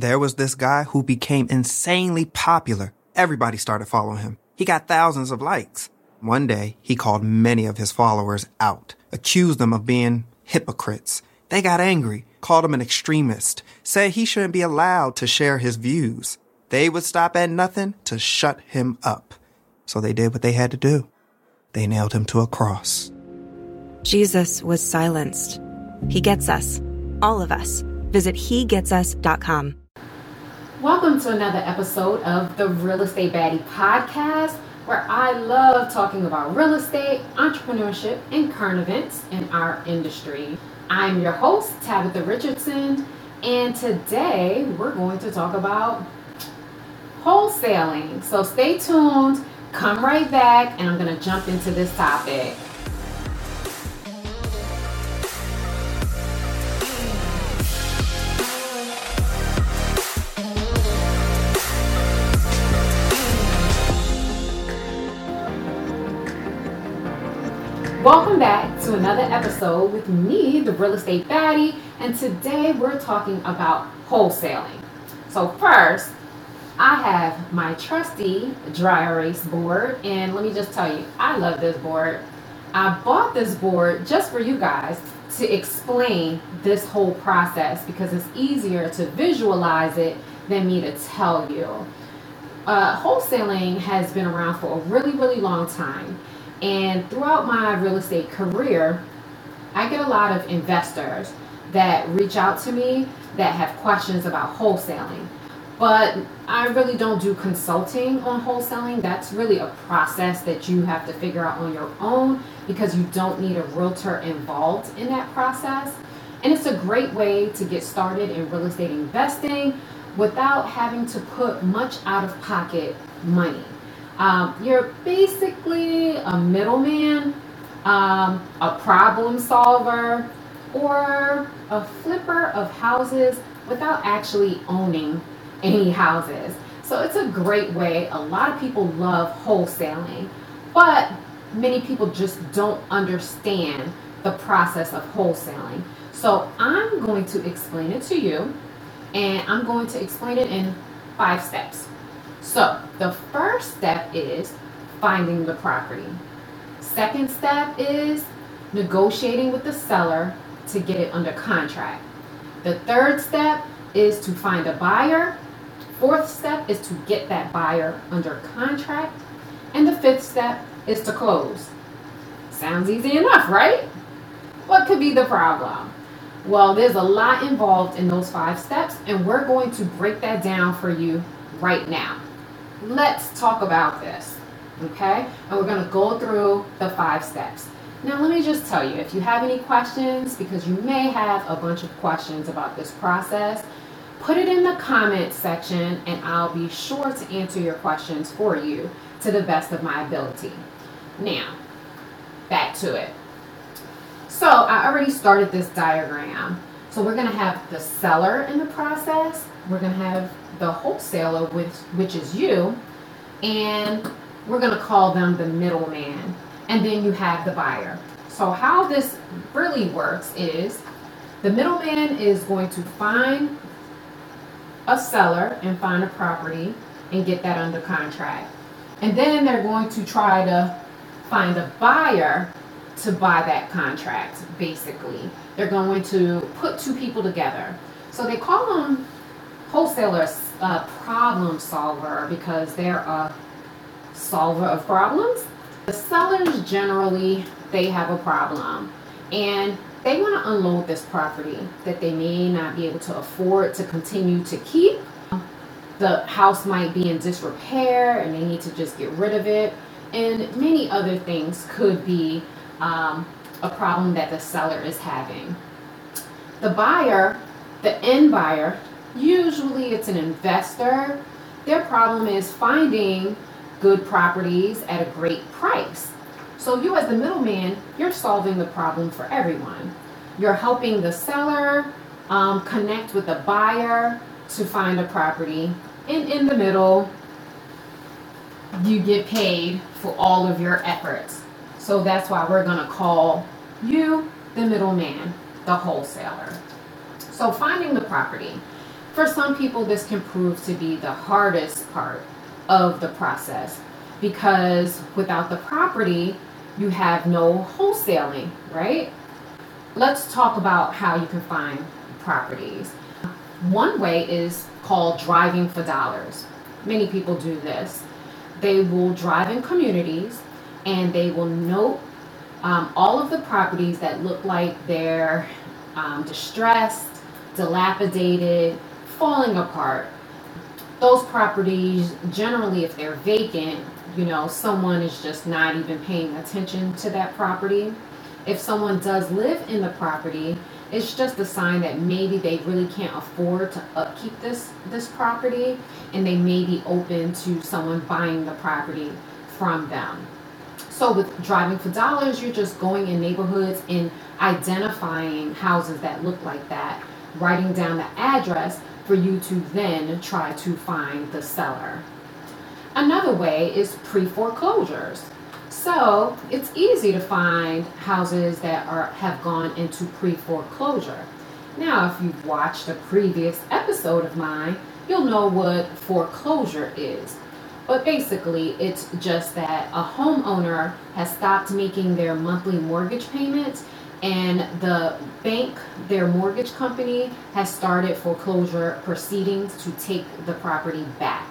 There was this guy who became insanely popular. Everybody started following him. He got thousands of likes. One day, he called many of his followers out, accused them of being hypocrites. They got angry, called him an extremist, said he shouldn't be allowed to share his views. They would stop at nothing to shut him up. So they did what they had to do. They nailed him to a cross. Jesus was silenced. He gets us, all of us. Visit hegetsus.com. Welcome to another episode of the Real Estate Baddie podcast, where I love talking about real estate, entrepreneurship, and current events in our industry. I'm your host, Tabitha Richardson, and today we're going to talk about wholesaling. So stay tuned, come right back, and I'm going to jump into this topic. Welcome back to another episode with me, the Real Estate Baddie, and today we're talking about wholesaling. So, first, I have my trusty dry erase board, and let me just tell you, I love this board. I bought this board just for you guys to explain this whole process because it's easier to visualize it than me to tell you. Uh, wholesaling has been around for a really, really long time and throughout my real estate career, I get a lot of investors that reach out to me that have questions about wholesaling. But I really don't do consulting on wholesaling. That's really a process that you have to figure out on your own because you don't need a realtor involved in that process. And it's a great way to get started in real estate investing without having to put much out of pocket money. Um, you're basically a middleman, um, a problem solver, or a flipper of houses without actually owning any houses. So it's a great way. A lot of people love wholesaling, but many people just don't understand the process of wholesaling. So I'm going to explain it to you, and I'm going to explain it in five steps. So the first step is finding the property. Second step is negotiating with the seller to get it under contract. The third step is to find a buyer. Fourth step is to get that buyer under contract. And the fifth step is to close. Sounds easy enough, right? What could be the problem? Well, there's a lot involved in those five steps, and we're going to break that down for you right now let's talk about this, okay? And we're going to go through the five steps. Now, let me just tell you if you have any questions, because you may have a bunch of questions about this process, put it in the comment section and I'll be sure to answer your questions for you to the best of my ability. Now, back to it. So, I already started this diagram. So, we're going to have the seller in the process, we're going to have the wholesaler, which, which is you, and we're going to call them the middleman. And then you have the buyer. So, how this really works is the middleman is going to find a seller and find a property and get that under contract. And then they're going to try to find a buyer to buy that contract, basically. They're going to put two people together. So they call them wholesalers a problem solver because they're a solver of problems. The sellers generally they have a problem and they want to unload this property that they may not be able to afford to continue to keep. The house might be in disrepair and they need to just get rid of it. And many other things could be um, a problem that the seller is having. The buyer, the end buyer, Usually it's an investor. Their problem is finding good properties at a great price. So you as the middleman, you're solving the problem for everyone. You're helping the seller um, connect with the buyer to find a property. And in the middle, you get paid for all of your efforts. So that's why we're going to call you the middleman, the wholesaler. So finding the property. For some people, this can prove to be the hardest part of the process because without the property, you have no wholesaling, right? Let's talk about how you can find properties. One way is called driving for dollars. Many people do this. They will drive in communities and they will note um, all of the properties that look like they're um, distressed, dilapidated, falling apart. Those properties, generally, if they're vacant, you know, someone is just not even paying attention to that property. If someone does live in the property, it's just a sign that maybe they really can't afford to upkeep this this property and they may be open to someone buying the property from them. So with driving for dollars, you're just going in neighborhoods and identifying houses that look like that, writing down the address for you to then try to find the seller. Another way is pre-foreclosures. So it's easy to find houses that are have gone into pre-foreclosure. Now, if you've watched a previous episode of mine, you'll know what foreclosure is. But basically, it's just that a homeowner has stopped making their monthly mortgage payments and the bank, their mortgage company, has started foreclosure proceedings to take the property back.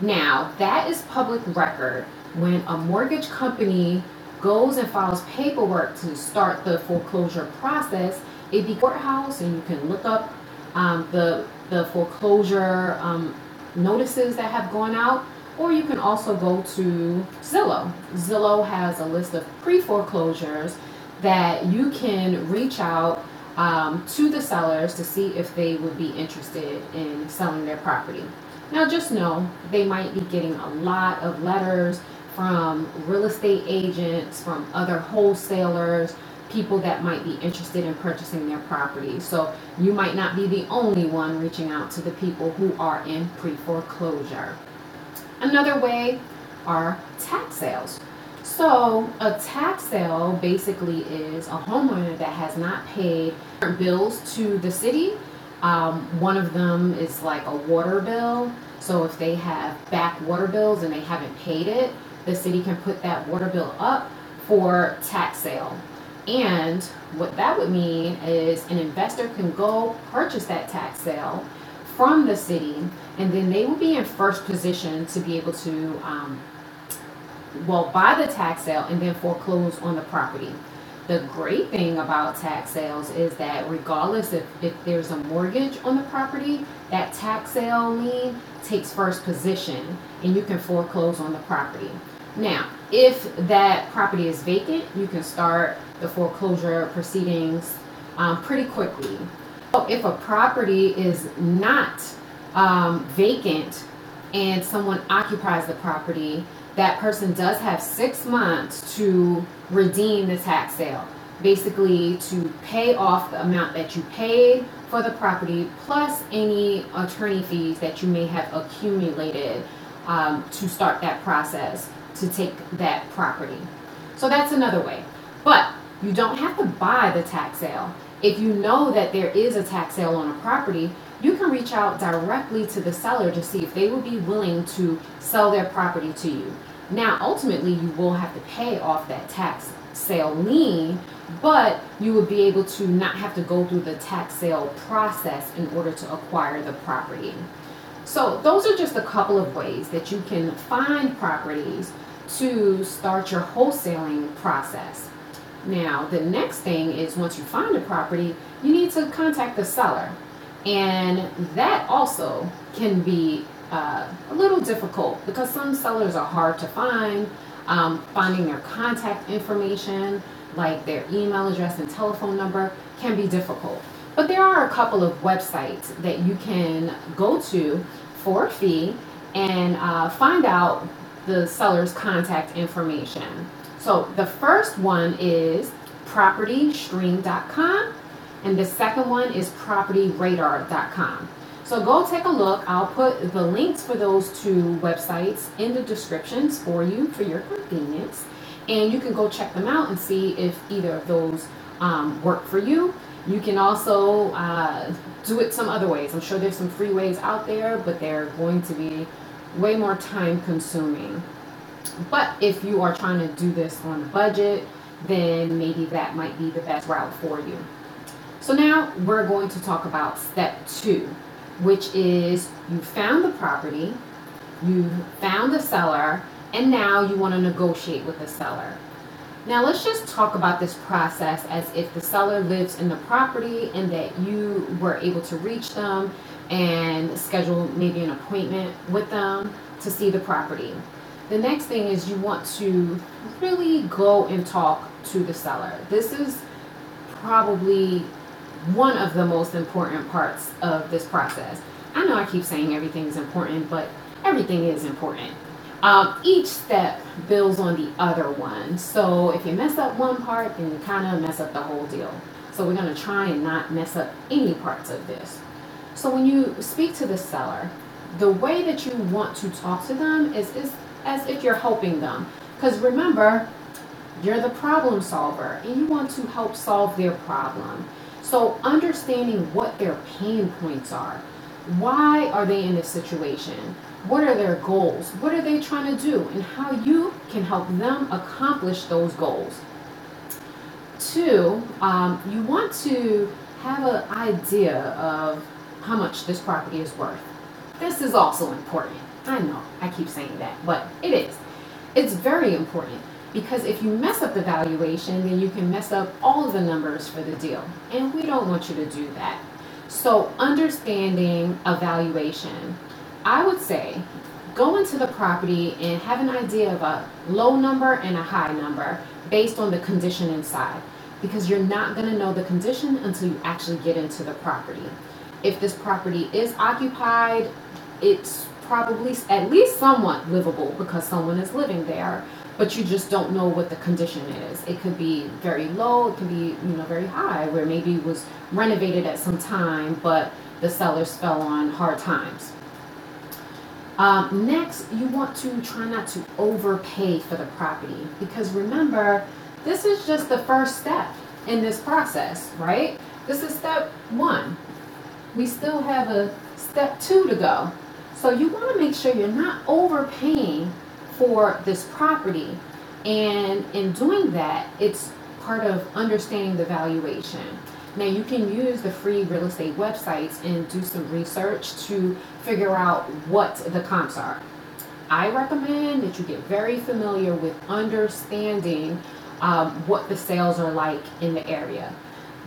Now, that is public record. When a mortgage company goes and files paperwork to start the foreclosure process, it be courthouse, and you can look up um, the the foreclosure um, notices that have gone out, or you can also go to Zillow. Zillow has a list of pre foreclosures that you can reach out um, to the sellers to see if they would be interested in selling their property. Now, just know they might be getting a lot of letters from real estate agents, from other wholesalers, people that might be interested in purchasing their property. So, you might not be the only one reaching out to the people who are in pre foreclosure. Another way are tax sales. So, a tax sale basically is a homeowner that has not paid bills to the city um, one of them is like a water bill. So if they have back water bills and they haven't paid it, the city can put that water bill up for tax sale. And what that would mean is an investor can go purchase that tax sale from the city, and then they will be in first position to be able to, um, well, buy the tax sale and then foreclose on the property. The great thing about tax sales is that regardless if, if there's a mortgage on the property, that tax sale lien takes first position and you can foreclose on the property. Now, if that property is vacant, you can start the foreclosure proceedings um, pretty quickly. So if a property is not um, vacant and someone occupies the property, that person does have six months to redeem the tax sale. Basically, to pay off the amount that you paid for the property plus any attorney fees that you may have accumulated um, to start that process to take that property. So that's another way. But you don't have to buy the tax sale. If you know that there is a tax sale on a property, you can reach out directly to the seller to see if they would be willing to sell their property to you. Now, ultimately, you will have to pay off that tax sale lien, but you would be able to not have to go through the tax sale process in order to acquire the property. So, those are just a couple of ways that you can find properties to start your wholesaling process. Now, the next thing is once you find a property, you need to contact the seller. And that also can be uh, a little difficult because some sellers are hard to find. Um, finding their contact information, like their email address and telephone number, can be difficult. But there are a couple of websites that you can go to for a fee and uh, find out the seller's contact information. So the first one is propstream.com and the second one is propertyradar.com. So go take a look. I'll put the links for those two websites in the descriptions for you for your convenience. And you can go check them out and see if either of those um, work for you. You can also uh, do it some other ways. I'm sure there's some free ways out there, but they're going to be way more time consuming. But if you are trying to do this on a budget, then maybe that might be the best route for you. So now we're going to talk about step two, which is you found the property, you found the seller, and now you want to negotiate with the seller. Now let's just talk about this process as if the seller lives in the property and that you were able to reach them and schedule maybe an appointment with them to see the property. The next thing is you want to really go and talk to the seller. This is probably one of the most important parts of this process. I know I keep saying everything is important, but everything is important. Um, each step builds on the other one. So if you mess up one part, then you kind of mess up the whole deal. So we're going to try and not mess up any parts of this. So when you speak to the seller, the way that you want to talk to them is, is as if you're helping them. Because remember, you're the problem solver and you want to help solve their problem. So understanding what their pain points are. Why are they in this situation? What are their goals? What are they trying to do? And how you can help them accomplish those goals. Two, um, you want to have an idea of how much this property is worth. This is also important. I know I keep saying that, but it is. It's very important because if you mess up the valuation, then you can mess up all of the numbers for the deal. And we don't want you to do that. So, understanding a valuation, I would say go into the property and have an idea of a low number and a high number based on the condition inside because you're not going to know the condition until you actually get into the property. If this property is occupied, it's probably at least somewhat livable because someone is living there but you just don't know what the condition is it could be very low it could be you know very high where maybe it was renovated at some time but the sellers fell on hard times um, next, you want to try not to overpay for the property because remember, this is just the first step in this process, right? This is step one. We still have a step two to go. So you want to make sure you're not overpaying for this property. And in doing that, it's part of understanding the valuation. Now you can use the free real estate websites and do some research to figure out what the comps are. I recommend that you get very familiar with understanding um, what the sales are like in the area.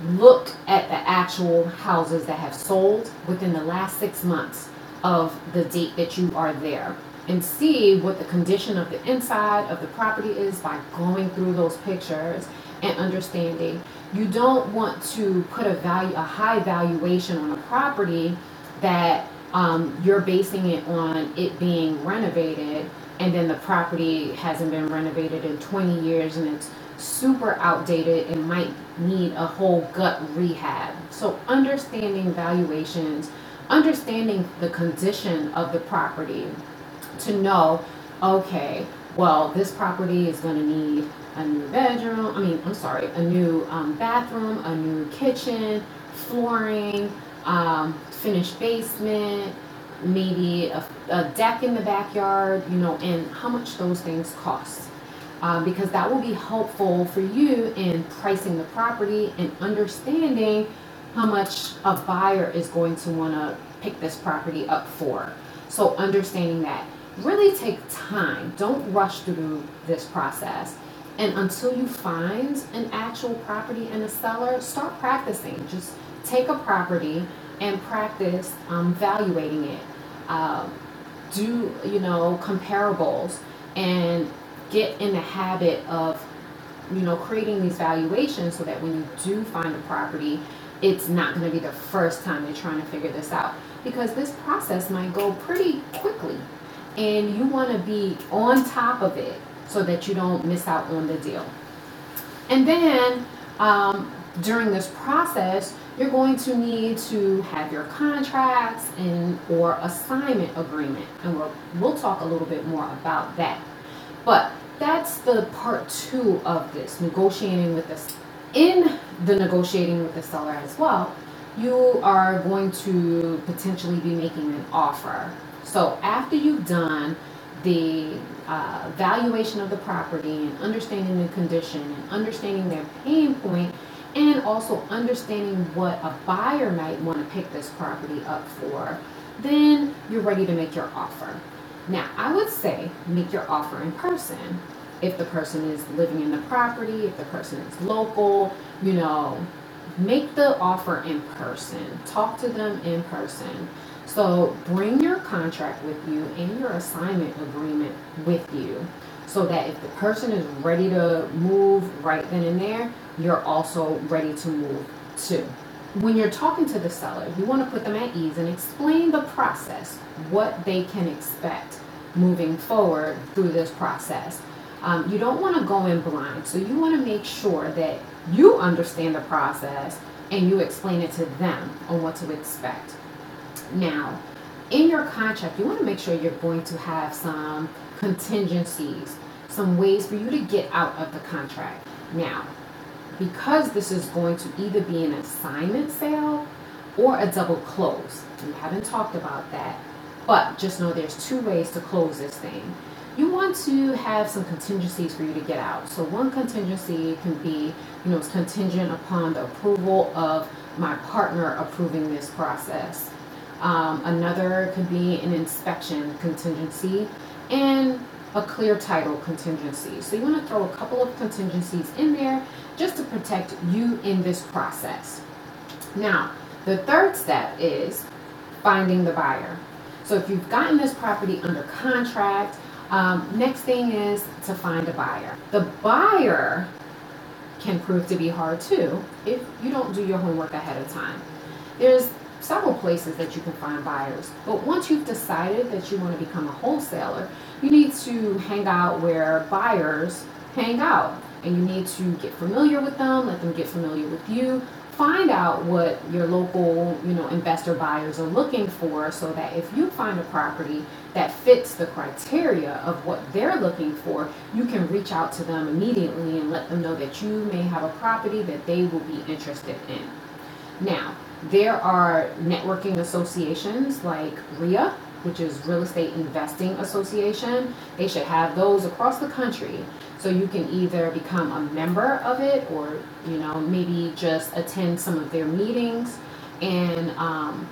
Look at the actual houses that have sold within the last six months of the date that you are there and see what the condition of the inside of the property is by going through those pictures and understanding. You don't want to put a value, a high valuation on a property that um, you're basing it on it being renovated and then the property hasn't been renovated in 20 years and it's super outdated and might need a whole gut rehab. So understanding valuations, understanding the condition of the property to know, okay, well, this property is going to need a new bedroom. I mean, I'm sorry, a new um, bathroom, a new kitchen, flooring, um, finished basement, maybe a, a, deck in the backyard, you know, and how much those things cost. Uh, because that will be helpful for you in pricing the property and understanding how much a buyer is going to want to pick this property up for. So, understanding that really take time. Don't rush through this process. And until you find an actual property and a seller, start practicing. Just take a property and practice um, it. Uh, do, you know, comparables and get in the habit of, you know, creating these valuations so that when you do find a property, it's not going to be the first time you're trying to figure this out because this process might go pretty quickly and you want to be on top of it so that you don't miss out on the deal. And then um, during this process, you're going to need to have your contracts and or assignment agreement, and we'll we'll talk a little bit more about that. But that's the part two of this negotiating with the in the negotiating with the seller as well, you are going to potentially be making an offer. So after you've done the uh, valuation of the property and understanding the condition and understanding their pain point and also understanding what a buyer might want to pick this property up for, then you're ready to make your offer. Now, I would say make your offer in person. If the person is living in the property, if the person is local, you know, make the offer in person. Talk to them in person. So bring your contract with you and your assignment agreement with you so that if the person is ready to move right then and there, you're also ready to move too. When you're talking to the seller, you want to put them at ease and explain the process, what they can expect moving forward through this process. Um, you don't want to go in blind, so you want to make sure that you understand the process and you explain it to them on what to expect. Now, in your contract, you want to make sure you're going to have some contingencies, some ways for you to get out of the contract. Now, because this is going to either be an assignment sale or a double close. We haven't talked about that, but just know there's two ways to close this thing. You want to have some contingencies for you to get out. So one contingency can be, you know, it's contingent upon the approval of my partner approving this process. Um, another could be an inspection contingency and a clear title contingency. So you want to throw a couple of contingencies in there just to protect you in this process. Now, the third step is finding the buyer. So if you've gotten this property under contract, um, next thing is to find a buyer. The buyer can prove to be hard too if you don't do your homework ahead of time. There's several places that you can find buyers, but once you've decided that you want to become a wholesaler, you need to hang out where buyers hang out. And you need to get familiar with them, let them get familiar with you, find out what your local, you know, investor buyers are looking for so that if you find a property that fits the criteria of what they're looking for, you can reach out to them immediately and let them know that you may have a property that they will be interested in. Now, there are networking associations like RIA, which is Real Estate Investing Association. They should have those across the country. So you can either become a member of it or, you know, maybe just attend some of their meetings and, um,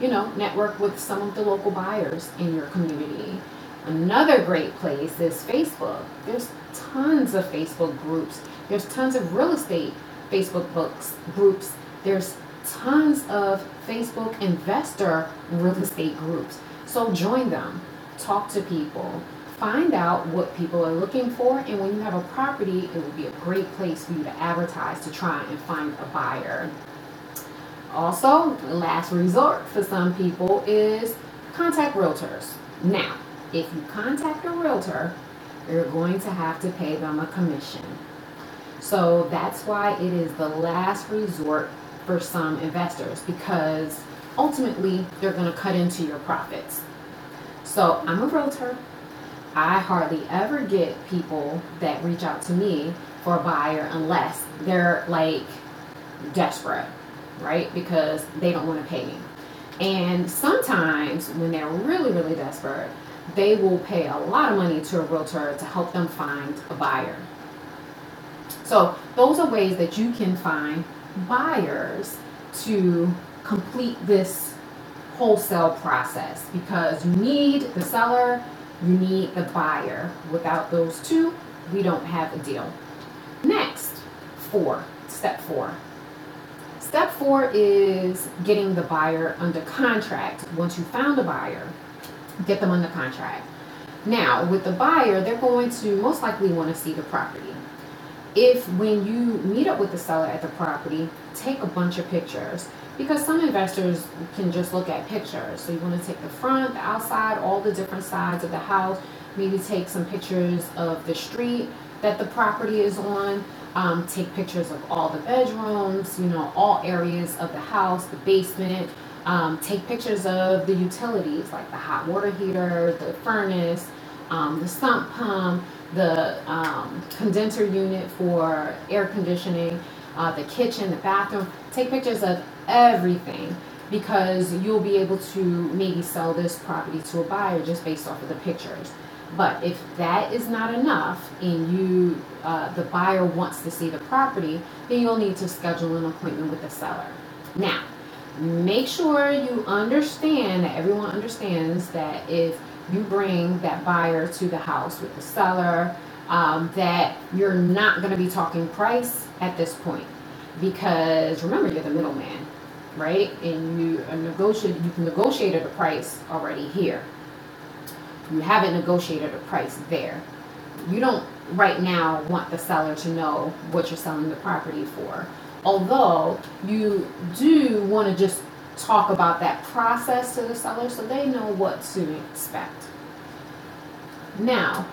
you know, network with some of the local buyers in your community. Another great place is Facebook. There's tons of Facebook groups. There's tons of real estate Facebook books groups. There's tons of Facebook investor real estate groups. So join them, talk to people, find out what people are looking for, and when you have a property, it will be a great place for you to advertise to try and find a buyer. Also, last resort for some people is contact realtors. Now, if you contact a realtor, you're going to have to pay them a commission. So that's why it is the last resort for some investors because ultimately they're going to cut into your profits. So I'm a realtor. I hardly ever get people that reach out to me for a buyer unless they're like desperate, right? Because they don't want to pay me. And sometimes when they're really, really desperate, they will pay a lot of money to a realtor to help them find a buyer. So those are ways that you can find buyers to complete this wholesale process because you need the seller, you need the buyer. Without those two, we don't have a deal. Next, four, step four. Step four is getting the buyer under contract. Once you found a buyer, get them under contract. Now, with the buyer, they're going to most likely want to see the property if when you meet up with the seller at the property, take a bunch of pictures because some investors can just look at pictures. So you want to take the front, the outside, all the different sides of the house. Maybe take some pictures of the street that the property is on. Um, take pictures of all the bedrooms, you know, all areas of the house, the basement. Um, take pictures of the utilities like the hot water heater, the furnace, um, the sump pump the um, condenser unit for air conditioning. uh, the kitchen, the bathroom. Take pictures of everything because you'll be able to maybe sell this property to a buyer just based off of the pictures. But if that is not enough and you, uh, the buyer wants to see the property, then you'll need to schedule an appointment with the seller. Now, make sure you understand that everyone understands that if you bring that buyer to the house with the seller, um, that you're not going to be talking price at this point because remember you're the middleman, right? And you negotiate you negotiated a price already here. You haven't negotiated a price there. You don't right now want the seller to know what you're selling the property for. Although you do want to just talk about that process to the seller so they know what to expect. Now,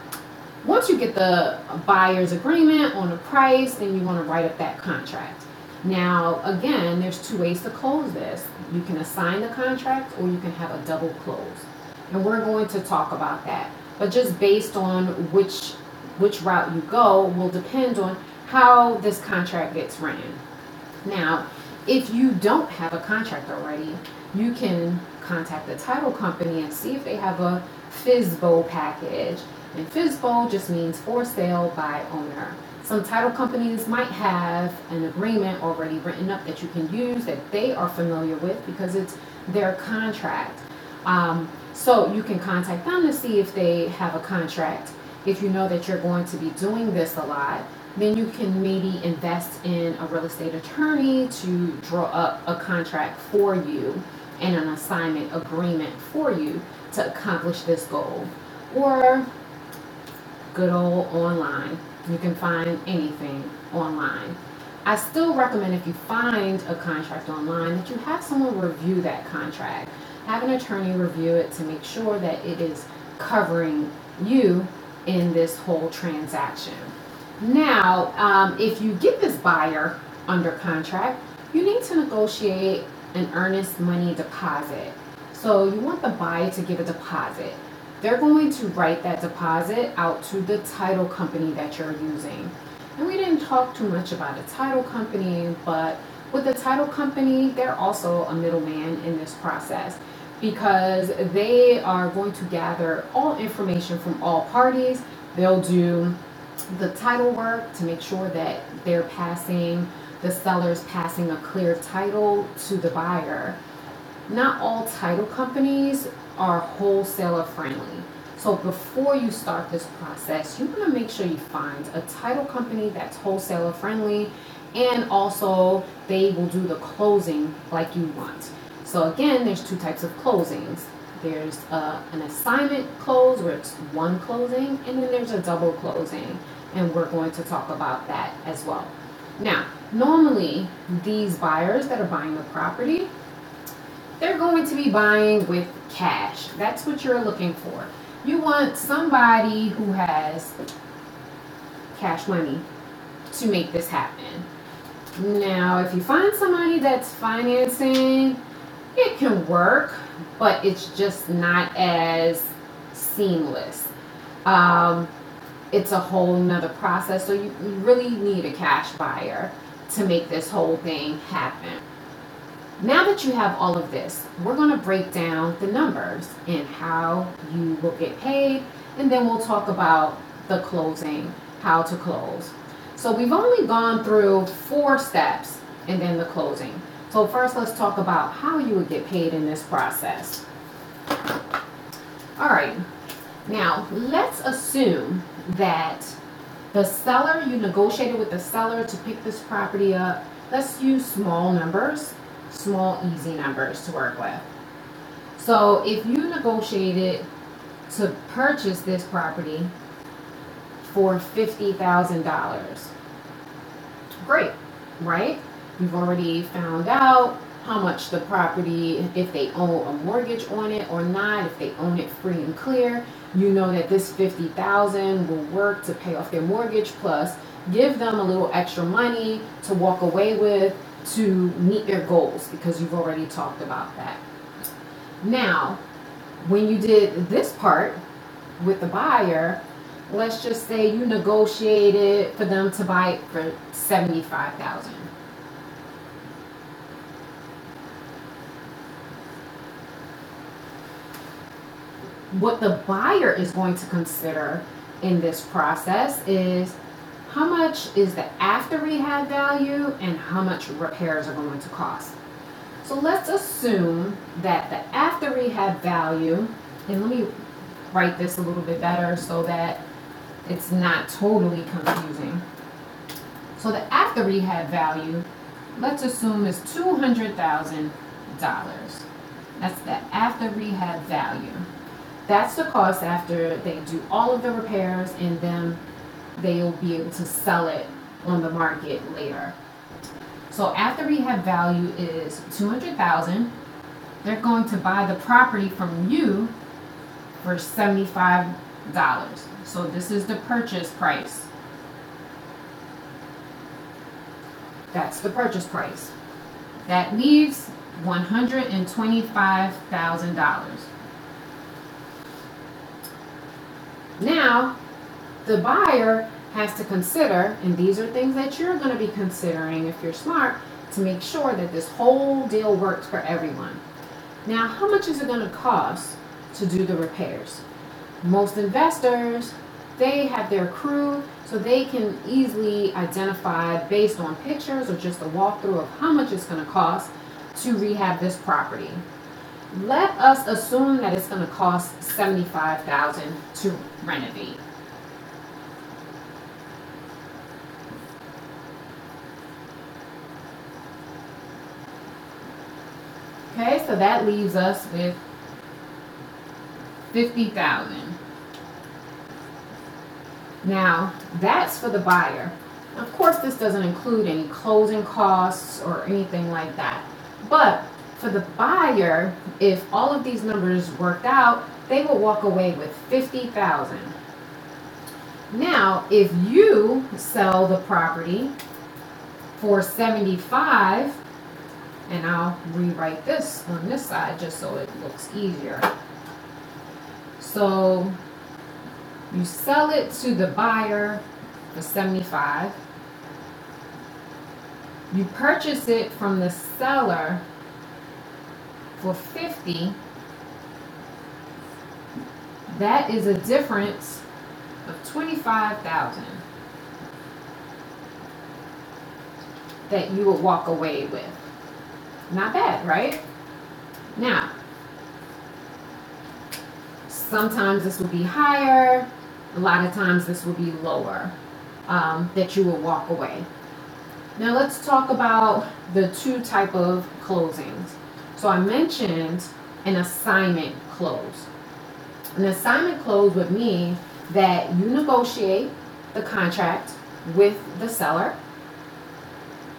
once you get the buyer's agreement on the price, then you want to write up that contract. Now, again, there's two ways to close this. You can assign the contract or you can have a double close. And we're going to talk about that. But just based on which which route you go will depend on how this contract gets ran. Now, if you don't have a contract already, you can contact the title company and see if they have a FSBO package. And FSBO just means for sale by owner. Some title companies might have an agreement already written up that you can use that they are familiar with because it's their contract. Um, so you can contact them to see if they have a contract. If you know that you're going to be doing this a lot, then you can maybe invest in a real estate attorney to draw up a contract for you and an assignment agreement for you to accomplish this goal. Or good old online. You can find anything online. I still recommend if you find a contract online that you have someone review that contract. Have an attorney review it to make sure that it is covering you in this whole transaction. Now, um, if you get this buyer under contract, you need to negotiate an earnest money deposit. So you want the buyer to give a deposit. They're going to write that deposit out to the title company that you're using. And we didn't talk too much about a title company, but with the title company, they're also a middleman in this process because they are going to gather all information from all parties. They'll do the title work to make sure that they're passing, the seller's passing a clear title to the buyer. Not all title companies are wholesaler friendly. So before you start this process, you want to make sure you find a title company that's wholesaler friendly and also they will do the closing like you want. So again, there's two types of closings. There's uh, an assignment close where it's one closing and then there's a double closing and we're going to talk about that as well. Now, normally these buyers that are buying the property, they're going to be buying with cash. That's what you're looking for. You want somebody who has cash money to make this happen. Now, if you find somebody that's financing, it can work, but it's just not as seamless. Um, it's a whole nother process. So you, you really need a cash buyer to make this whole thing happen. Now that you have all of this, we're going to break down the numbers and how you will get paid, and then we'll talk about the closing, how to close. So we've only gone through four steps and then the closing. So first let's talk about how you would get paid in this process. All right, now let's assume that the seller, you negotiated with the seller to pick this property up. Let's use small numbers, small easy numbers to work with. So if you negotiated to purchase this property for $50,000, great, right? You've already found out how much the property, if they own a mortgage on it or not, if they own it free and clear, you know that this 50,000 will work to pay off their mortgage plus give them a little extra money to walk away with to meet their goals because you've already talked about that. Now, when you did this part with the buyer, let's just say you negotiated for them to buy it for 75,000 what the buyer is going to consider in this process is how much is the after rehab value and how much repairs are going to cost. So let's assume that the after rehab value, and let me write this a little bit better so that it's not totally confusing. So the after rehab value, let's assume is $200,000. That's the after rehab value. That's the cost after they do all of the repairs and then they'll be able to sell it on the market later. So after rehab value is 200,000, they're going to buy the property from you for $75. So this is the purchase price. That's the purchase price. That leaves $125,000. Now, the buyer has to consider, and these are things that you're going to be considering if you're smart, to make sure that this whole deal works for everyone. Now, how much is it going to cost to do the repairs? Most investors, they have their crew, so they can easily identify based on pictures or just a walkthrough of how much it's going to cost to rehab this property. Let us assume that it's going to cost 75000 to renovate. Okay, so that leaves us with 50,000. Now, that's for the buyer. Of course, this doesn't include any closing costs or anything like that. But for the buyer, if all of these numbers worked out, they will walk away with 50,000. Now, if you sell the property for 75, and I'll rewrite this on this side just so it looks easier. So you sell it to the buyer for 75. You purchase it from the seller for 50. That is a difference of 25,000 that you would walk away with. Not bad, right? Now, sometimes this will be higher, a lot of times this will be lower um, that you will walk away. Now let's talk about the two type of closings. So I mentioned an assignment close. An assignment close would mean that you negotiate the contract with the seller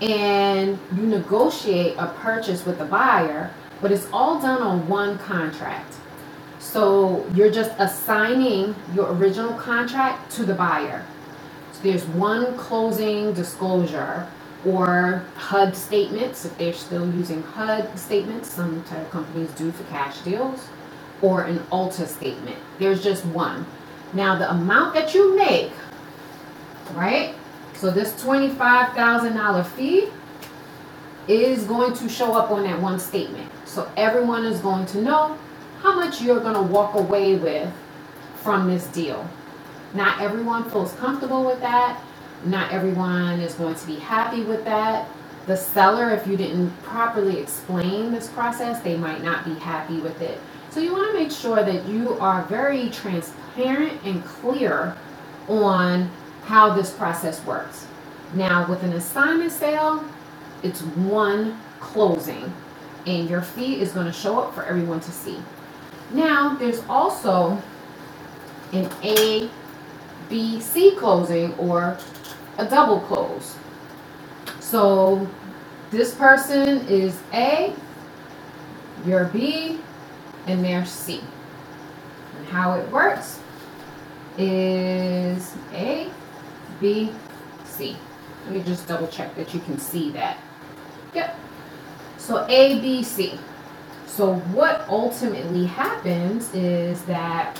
and you negotiate a purchase with the buyer, but it's all done on one contract. So you're just assigning your original contract to the buyer. So there's one closing disclosure or HUD statements, if they're still using HUD statements, some type of companies do for cash deals, or an ALTA statement. There's just one. Now the amount that you make, right? So this $25,000 fee is going to show up on that one statement. So everyone is going to know how much you're going to walk away with from this deal. Not everyone feels comfortable with that. Not everyone is going to be happy with that. The seller, if you didn't properly explain this process, they might not be happy with it. So you want to make sure that you are very transparent and clear on how this process works. Now, with an assignment sale, it's one closing, and your fee is going to show up for everyone to see. Now, there's also an A, B, C closing or a double close. So, this person is A, you're B, and they're C. And how it works is A, B, C. Let me just double check that you can see that. Yep. So A, B, C. So what ultimately happens is that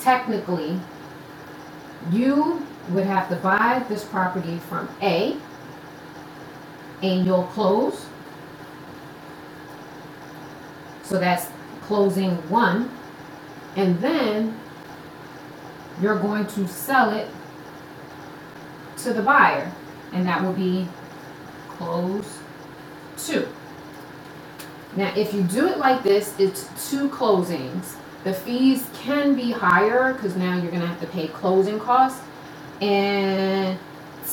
technically you would have to buy this property from A and you'll close. So that's closing one. And then you're going to sell it to the buyer, and that will be close two. Now, if you do it like this, it's two closings. The fees can be higher because now you're going to have to pay closing costs. And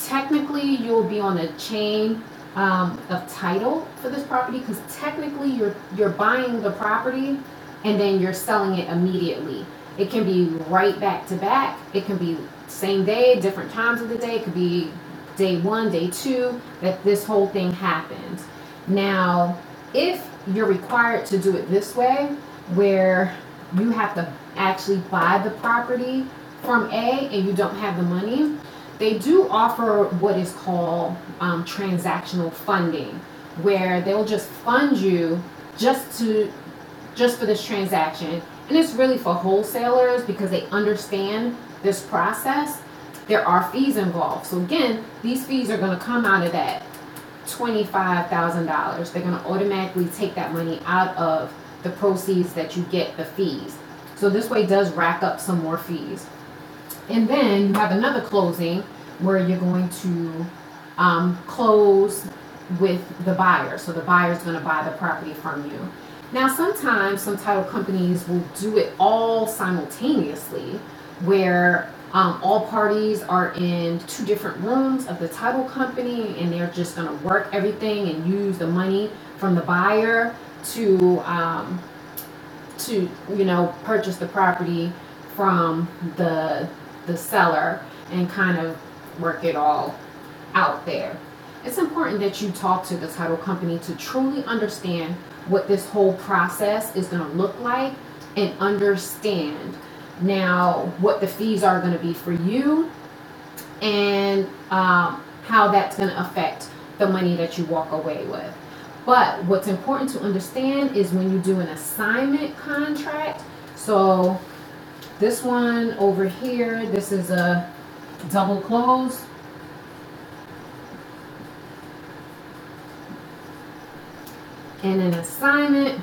technically, you'll be on a chain um, of title for this property because technically you're you're buying the property and then you're selling it immediately. It can be right back to back. It can be same day, different times of the day. It could be day one, day two that this whole thing happens. Now, if you're required to do it this way, where you have to actually buy the property from A and you don't have the money, they do offer what is called um, transactional funding, where they'll just fund you just to just for this transaction. And it's really for wholesalers because they understand this process. There are fees involved. So again, these fees are going to come out of that $25,000. They're going to automatically take that money out of the proceeds that you get the fees. So this way does rack up some more fees. And then you have another closing where you're going to um, close with the buyer. So the buyer is going to buy the property from you. Now, sometimes some title companies will do it all simultaneously, where um, all parties are in two different rooms of the title company and they're just going to work everything and use the money from the buyer to um, to you know purchase the property from the the seller and kind of work it all out there. It's important that you talk to the title company to truly understand what this whole process is going to look like and understand now what the fees are going to be for you and um, how that's going to affect the money that you walk away with. But what's important to understand is when you do an assignment contract, so this one over here, this is a double close. And an assignment,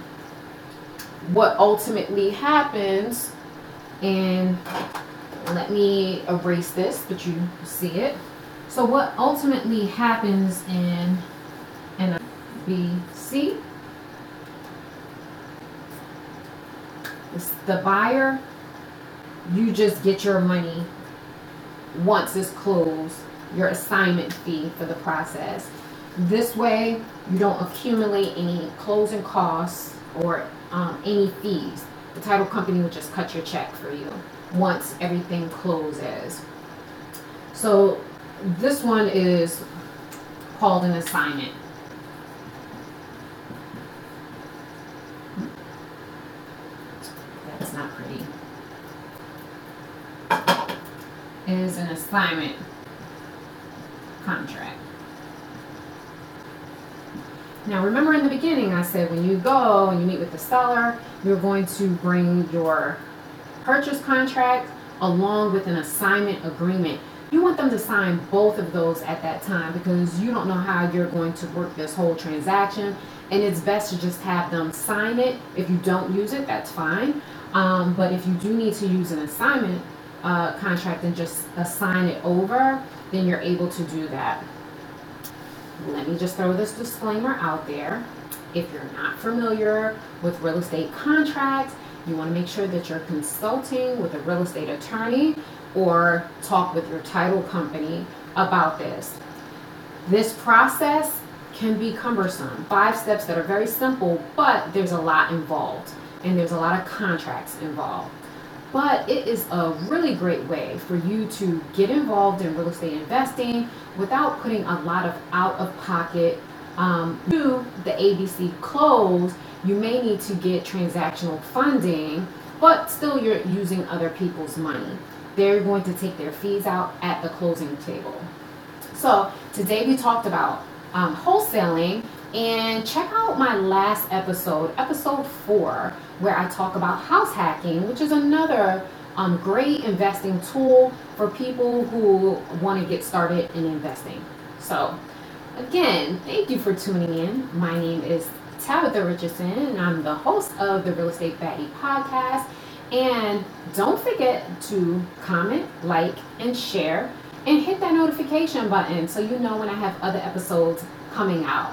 what ultimately happens, and let me erase this, but you see it. So what ultimately happens in an BC the buyer, you just get your money once it's closed, your assignment fee for the process. This way, you don't accumulate any closing costs or um, any fees. The title company will just cut your check for you once everything closes. So this one is called an assignment. That's not pretty. Is an assignment contract. Now remember in the beginning I said when you go and you meet with the seller, you're going to bring your purchase contract along with an assignment agreement. You want them to sign both of those at that time because you don't know how you're going to work this whole transaction and it's best to just have them sign it. If you don't use it, that's fine. Um, but if you do need to use an assignment uh, contract and just assign it over, then you're able to do that. Let me just throw this disclaimer out there. If you're not familiar with real estate contracts, you want to make sure that you're consulting with a real estate attorney or talk with your title company about this. This process can be cumbersome. Five steps that are very simple, but there's a lot involved and there's a lot of contracts involved. But it is a really great way for you to get involved in real estate investing without putting a lot of out of pocket um, to the ABC close. You may need to get transactional funding, but still you're using other people's money. They're going to take their fees out at the closing table. So today we talked about um, wholesaling and check out my last episode, episode four, where I talk about house hacking, which is another um, great investing tool for people who want to get started in investing. So, again, thank you for tuning in. My name is Tabitha Richardson, and I'm the host of the Real Estate Baddie podcast. And don't forget to comment, like, and share, and hit that notification button so you know when I have other episodes coming out.